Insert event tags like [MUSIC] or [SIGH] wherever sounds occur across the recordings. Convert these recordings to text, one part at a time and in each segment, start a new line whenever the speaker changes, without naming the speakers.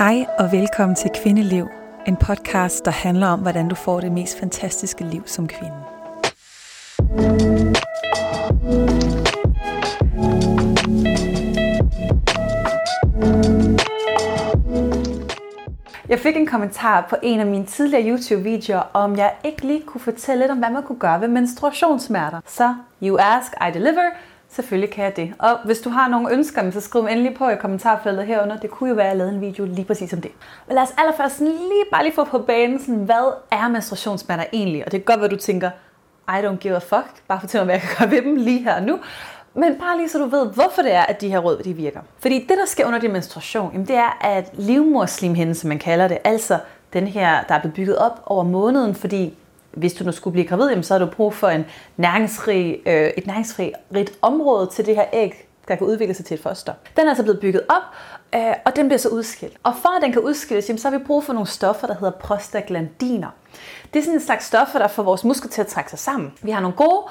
Hej og velkommen til Kvindeliv, en podcast, der handler om, hvordan du får det mest fantastiske liv som kvinde. Jeg fik en kommentar på en af mine tidligere YouTube-videoer, om jeg ikke lige kunne fortælle lidt om, hvad man kunne gøre ved menstruationssmerter. Så you ask, I deliver. Selvfølgelig kan jeg det. Og hvis du har nogle ønsker, så skriv dem endelig på i kommentarfeltet herunder. Det kunne jo være, at jeg lavede en video lige præcis om det. Men lad os allerførst sådan lige, bare lige få på banen, sådan, hvad er menstruationssmerter egentlig? Og det er godt, hvad du tænker, I don't give a fuck. Bare fortæl mig, hvad jeg kan gøre ved dem lige her og nu. Men bare lige så du ved, hvorfor det er, at de her råd de virker. Fordi det, der sker under din menstruation, jamen det er, at livmorslimhinden, som man kalder det, altså den her, der er blevet bygget op over måneden, fordi hvis du nu skulle blive gravid, jamen, så har du brug for en næringsrig, øh, et næringsrigt område til det her æg, der kan udvikle sig til et foster. Den er altså blevet bygget op, øh, og den bliver så udskilt. Og for at den kan udskilles, jamen, så har vi brug for nogle stoffer, der hedder prostaglandiner. Det er sådan en slags stoffer, der får vores muskler til at trække sig sammen. Vi har nogle gode,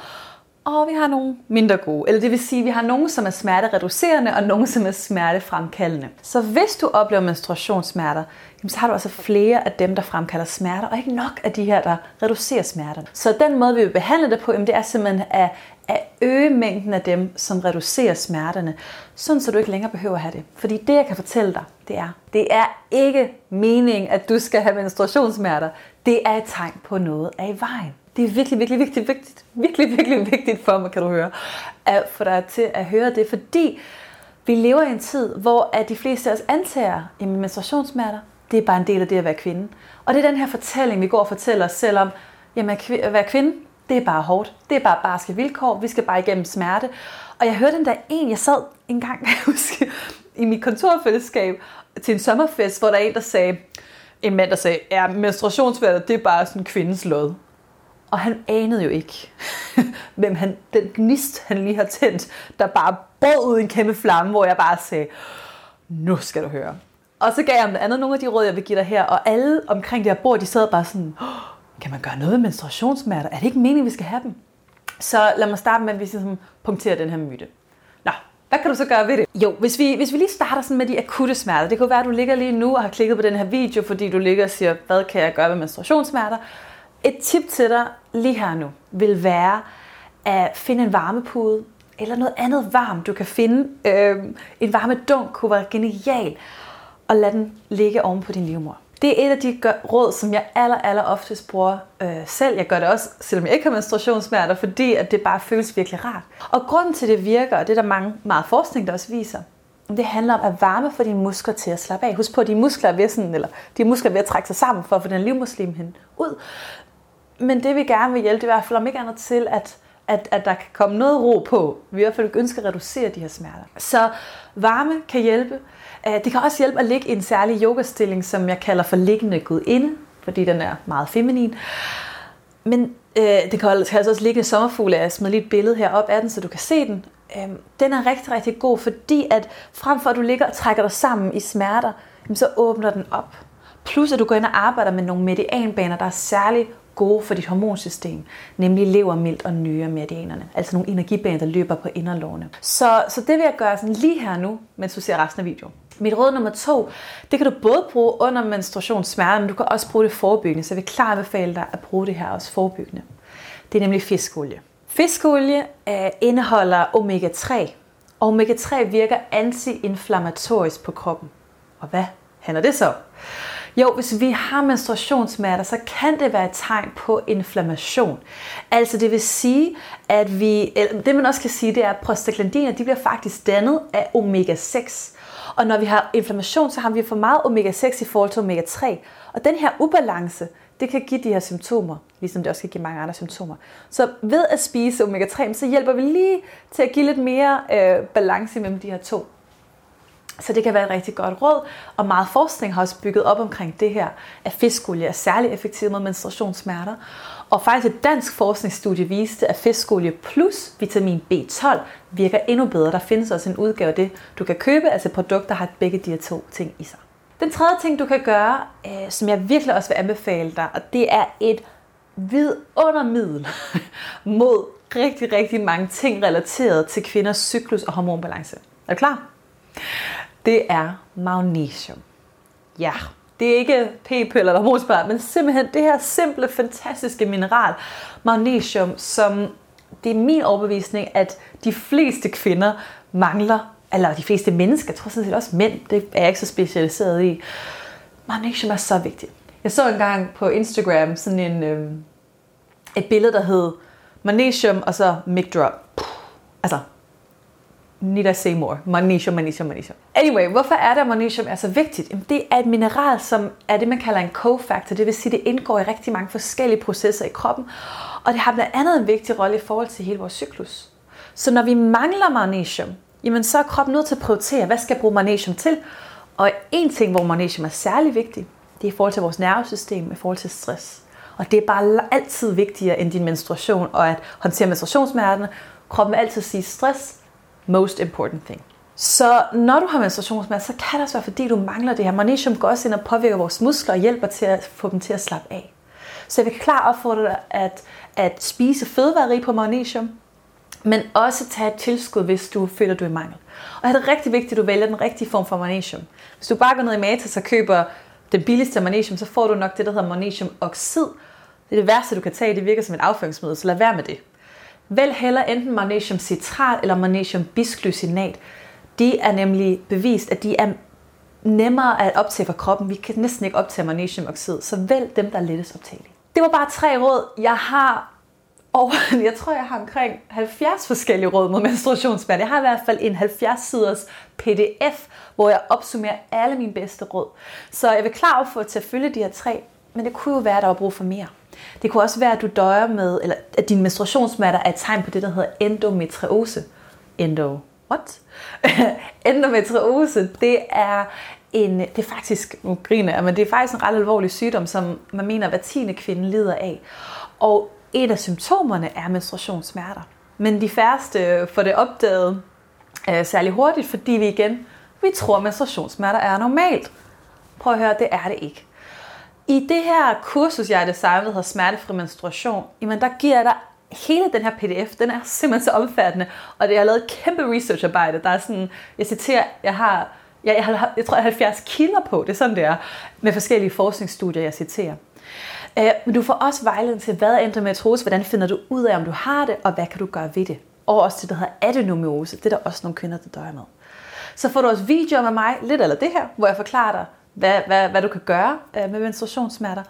og vi har nogle mindre gode. Eller det vil sige, at vi har nogle, som er smertereducerende, og nogle, som er smertefremkaldende. Så hvis du oplever menstruationssmerter, så har du altså flere af dem, der fremkalder smerter, og ikke nok af de her, der reducerer smerterne. Så den måde, vi vil behandle det på, det er simpelthen at, at øge mængden af dem, som reducerer smerterne, sådan så du ikke længere behøver at have det. Fordi det, jeg kan fortælle dig, det er, det er ikke meningen, at du skal have menstruationssmerter. Det er et tegn på noget af i vejen. Det er virkelig, virkelig virkelig, vigtigt, virkelig, [LAUGHS] virkelig vigtigt for mig, kan du høre, at få dig til at høre det, fordi vi lever i en tid, hvor at de fleste af os antager, at menstruationssmerter, det er bare en del af det at være kvinde. Og det er den her fortælling, vi går og fortæller os selv om, jamen at være kvinde, det er bare hårdt. Det er bare barske vilkår. Vi skal bare igennem smerte. Og jeg hørte den der en, jeg sad en gang, [LAUGHS] jeg husker, i mit kontorfællesskab til en sommerfest, hvor der er en, der sagde, en mand, der sagde, ja, menstruationsværdet, det er bare sådan kvindens lod. Og han anede jo ikke, [LAUGHS] hvem han, den gnist, han lige har tændt, der bare brød ud en kæmpe flamme, hvor jeg bare sagde, nu skal du høre. Og så gav jeg ham det andet nogle af de råd, jeg vil give dig her, og alle omkring det her bord, de sad bare sådan, kan man gøre noget med menstruationssmerter? Er det ikke meningen, vi skal have dem? Så lad mig starte med, at vi ligesom punkterer den her myte. Nå, hvad kan du så gøre ved det? Jo, hvis vi, hvis vi lige starter sådan med de akutte smerter. Det kunne være, at du ligger lige nu og har klikket på den her video, fordi du ligger og siger, hvad kan jeg gøre ved menstruationssmerter? Et tip til dig lige her nu vil være at finde en varmepude eller noget andet varmt, du kan finde. Øh, en varmedunk kunne være genial. Og lad den ligge oven på din livmor. Det er et af de råd, som jeg aller, aller oftest bruger øh, selv. Jeg gør det også, selvom jeg ikke har menstruationssmerter, fordi at det bare føles virkelig rart. Og grunden til, det virker, og det er der mange, meget forskning, der også viser, det handler om at varme for dine muskler til at slappe af. Husk på, at de muskler er ved, sådan, eller de muskler er ved at trække sig sammen for at få den livmuslim hen ud. Men det vi gerne vil hjælpe, det er i hvert fald om ikke andet til, at, at, at der kan komme noget ro på. Vi i hvert fald ønsker at reducere de her smerter. Så varme kan hjælpe. Øh, det kan også hjælpe at ligge i en særlig yogastilling, som jeg kalder for liggende gudinde, fordi den er meget feminin. Men øh, det kan altså også ligge en sommerfugl, jeg smider lige et billede herop af den, så du kan se den. Øh, den er rigtig, rigtig god, fordi at frem for at du ligger og trækker dig sammen i smerter, så åbner den op. Plus at du går ind og arbejder med nogle medianbaner, der er særligt gode for dit hormonsystem, nemlig levermilt og meridianerne. altså nogle energibaner, der løber på inderlårene. Så, så det vil jeg gøre sådan lige her nu, mens du ser resten af videoen. Mit råd nummer to, det kan du både bruge under menstruationssmerter, men du kan også bruge det forebyggende, så jeg vil klart anbefale dig at bruge det her også forebyggende. Det er nemlig fiskolie. Fiskolie øh, indeholder omega-3, og omega-3 virker antiinflammatorisk på kroppen. Og hvad handler det så om? Jo, hvis vi har menstruationssmerter, så kan det være et tegn på inflammation. Altså det vil sige, at vi, eller det man også kan sige, det er, at prostaglandiner de bliver faktisk dannet af omega-6. Og når vi har inflammation, så har vi for meget omega-6 i forhold til omega-3. Og den her ubalance, det kan give de her symptomer, ligesom det også kan give mange andre symptomer. Så ved at spise omega-3, så hjælper vi lige til at give lidt mere øh, balance mellem de her to. Så det kan være et rigtig godt råd, og meget forskning har også bygget op omkring det her, at fiskolie er særlig effektiv mod menstruationssmerter. Og faktisk et dansk forskningsstudie viste, at fiskolie plus vitamin B12 virker endnu bedre. Der findes også en udgave af det, du kan købe, altså produkter, der har begge de her to ting i sig. Den tredje ting, du kan gøre, øh, som jeg virkelig også vil anbefale dig, og det er et vidundermiddel [LAUGHS] mod rigtig, rigtig mange ting relateret til kvinders cyklus og hormonbalance. Er du klar? Det er magnesium. ja, det er ikke p-piller eller hormonspræt, men simpelthen det her simple, fantastiske mineral, magnesium, som det er min overbevisning, at de fleste kvinder mangler, eller de fleste mennesker, jeg tror sådan set også mænd, det er jeg ikke så specialiseret i. Magnesium er så vigtigt. Jeg så engang på Instagram sådan en, øh, et billede, der hed magnesium og så mic drop. Altså, need I say more? Magnesium, magnesium, magnesium. Anyway, hvorfor er det, at magnesium er så vigtigt? Jamen, det er et mineral, som er det, man kalder en cofactor. Det vil sige, det indgår i rigtig mange forskellige processer i kroppen. Og det har blandt andet en vigtig rolle i forhold til hele vores cyklus. Så når vi mangler magnesium, jamen så er kroppen nødt til at prioritere, hvad skal jeg bruge magnesium til? Og en ting, hvor magnesium er særlig vigtig, det er i forhold til vores nervesystem, i forhold til stress. Og det er bare altid vigtigere end din menstruation, og at håndtere menstruationssmerterne. Kroppen vil altid sige stress, most important thing. Så når du har menstruationssmerter, så kan det også være, fordi du mangler det her. Magnesium går også ind og påvirker vores muskler og hjælper til at få dem til at slappe af. Så jeg vil klart opfordre dig at, at spise fødevarer på magnesium, men også tage et tilskud, hvis du føler, du er i mangel. Og det er rigtig vigtigt, at du vælger den rigtige form for magnesium. Hvis du bare går ned i Matas og køber den billigste magnesium, så får du nok det, der hedder magnesiumoxid. Det er det værste, du kan tage. Det virker som et afføringsmiddel, så lad være med det. Vælg heller enten magnesium citrat eller magnesium bisglycinat. De er nemlig bevist, at de er nemmere at optage for kroppen. Vi kan næsten ikke optage magnesiumoxid, så vælg dem, der er lettest optagelige. Det var bare tre råd. Jeg har over, [LAUGHS] jeg tror, jeg har omkring 70 forskellige råd mod menstruationssmerter. Jeg har i hvert fald en 70 siders pdf, hvor jeg opsummerer alle mine bedste råd. Så jeg vil klar op for at følge de her tre, men det kunne jo være, at der var brug for mere. Det kunne også være, at du døjer med, eller at din menstruationssmerter er et tegn på det, der hedder endometriose. Endo, what? [LAUGHS] endometriose, det er en, det er faktisk, nu griner jeg, men det er faktisk en ret alvorlig sygdom, som man mener, at hver tiende kvinde lider af. Og et af symptomerne er menstruationssmerter. Men de færreste får det opdaget øh, særlig hurtigt, fordi vi igen, vi tror, at menstruationssmerter er normalt. Prøv at høre, det er det ikke. I det her kursus, jeg har designet, hedder Smertefri Menstruation, jamen der giver jeg dig hele den her pdf, den er simpelthen så omfattende, og det, jeg har lavet kæmpe researcharbejde. Der er sådan, jeg citerer, jeg har, jeg, jeg, har, jeg tror, jeg har 70 kilder på, det er sådan, det er, med forskellige forskningsstudier, jeg citerer. Øh, men du får også vejledning til, hvad er endometriose, hvordan finder du ud af, om du har det, og hvad kan du gøre ved det. Og også det, der hedder adenomiose, det er der også nogle kvinder, der døjer med. Så får du også videoer med mig, lidt eller det her, hvor jeg forklarer dig, hvad, hvad, hvad du kan gøre øh, med menstruationssmerter.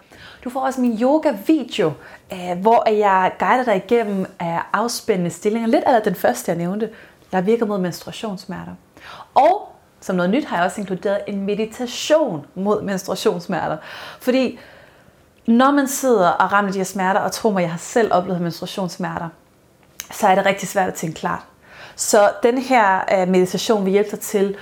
Du får også min yoga-video, øh, hvor jeg guider dig igennem øh, afspændende stillinger, lidt af den første, jeg nævnte, der virker mod menstruationssmerter. Og som noget nyt har jeg også inkluderet en meditation mod menstruationssmerter. Fordi når man sidder og rammer de her smerter, og tror mig, jeg har selv oplevet menstruationssmerter, så er det rigtig svært at tænke klart. Så den her øh, meditation vil hjælpe dig til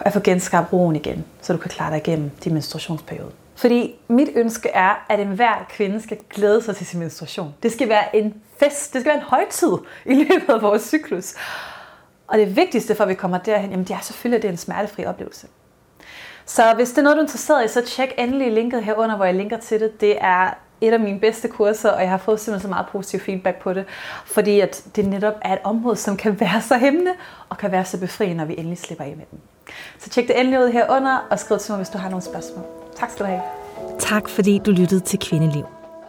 at få genskabt roen igen, så du kan klare dig igennem din menstruationsperiode. Fordi mit ønske er, at enhver kvinde skal glæde sig til sin menstruation. Det skal være en fest, det skal være en højtid i løbet af vores cyklus. Og det vigtigste for, at vi kommer derhen, jamen det er selvfølgelig, at det er en smertefri oplevelse. Så hvis det er noget, du er interesseret i, så tjek endelig linket herunder, hvor jeg linker til det. Det er et af mine bedste kurser, og jeg har fået simpelthen så meget positiv feedback på det, fordi at det netop er et område, som kan være så hæmmende, og kan være så befriende, når vi endelig slipper af med dem. Så tjek det endelig ud herunder, og skriv til mig, hvis du har nogle spørgsmål. Tak skal du have.
Tak fordi du lyttede til Kvindeliv.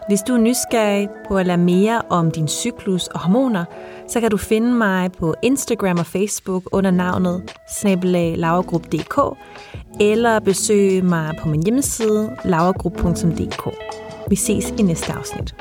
Hvis du er nysgerrig på at lære mere om din cyklus og hormoner, så kan du finde mig på Instagram og Facebook under navnet snabelaglauergrup.dk eller besøge mig på min hjemmeside laugrup.dk. Vi ses i næste afsnit.